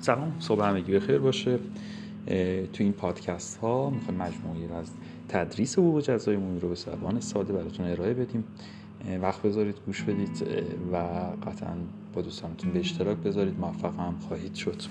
سلام. صبح همگی بخیر باشه. تو این پادکست ها می‌خوایم مجموعی از تدریس حقوق جزایمون رو به زبان ساده براتون ارائه بدیم. وقت بذارید گوش بدید و قطعا با دوستانتون به اشتراک بذارید. موفق هم خواهید شد.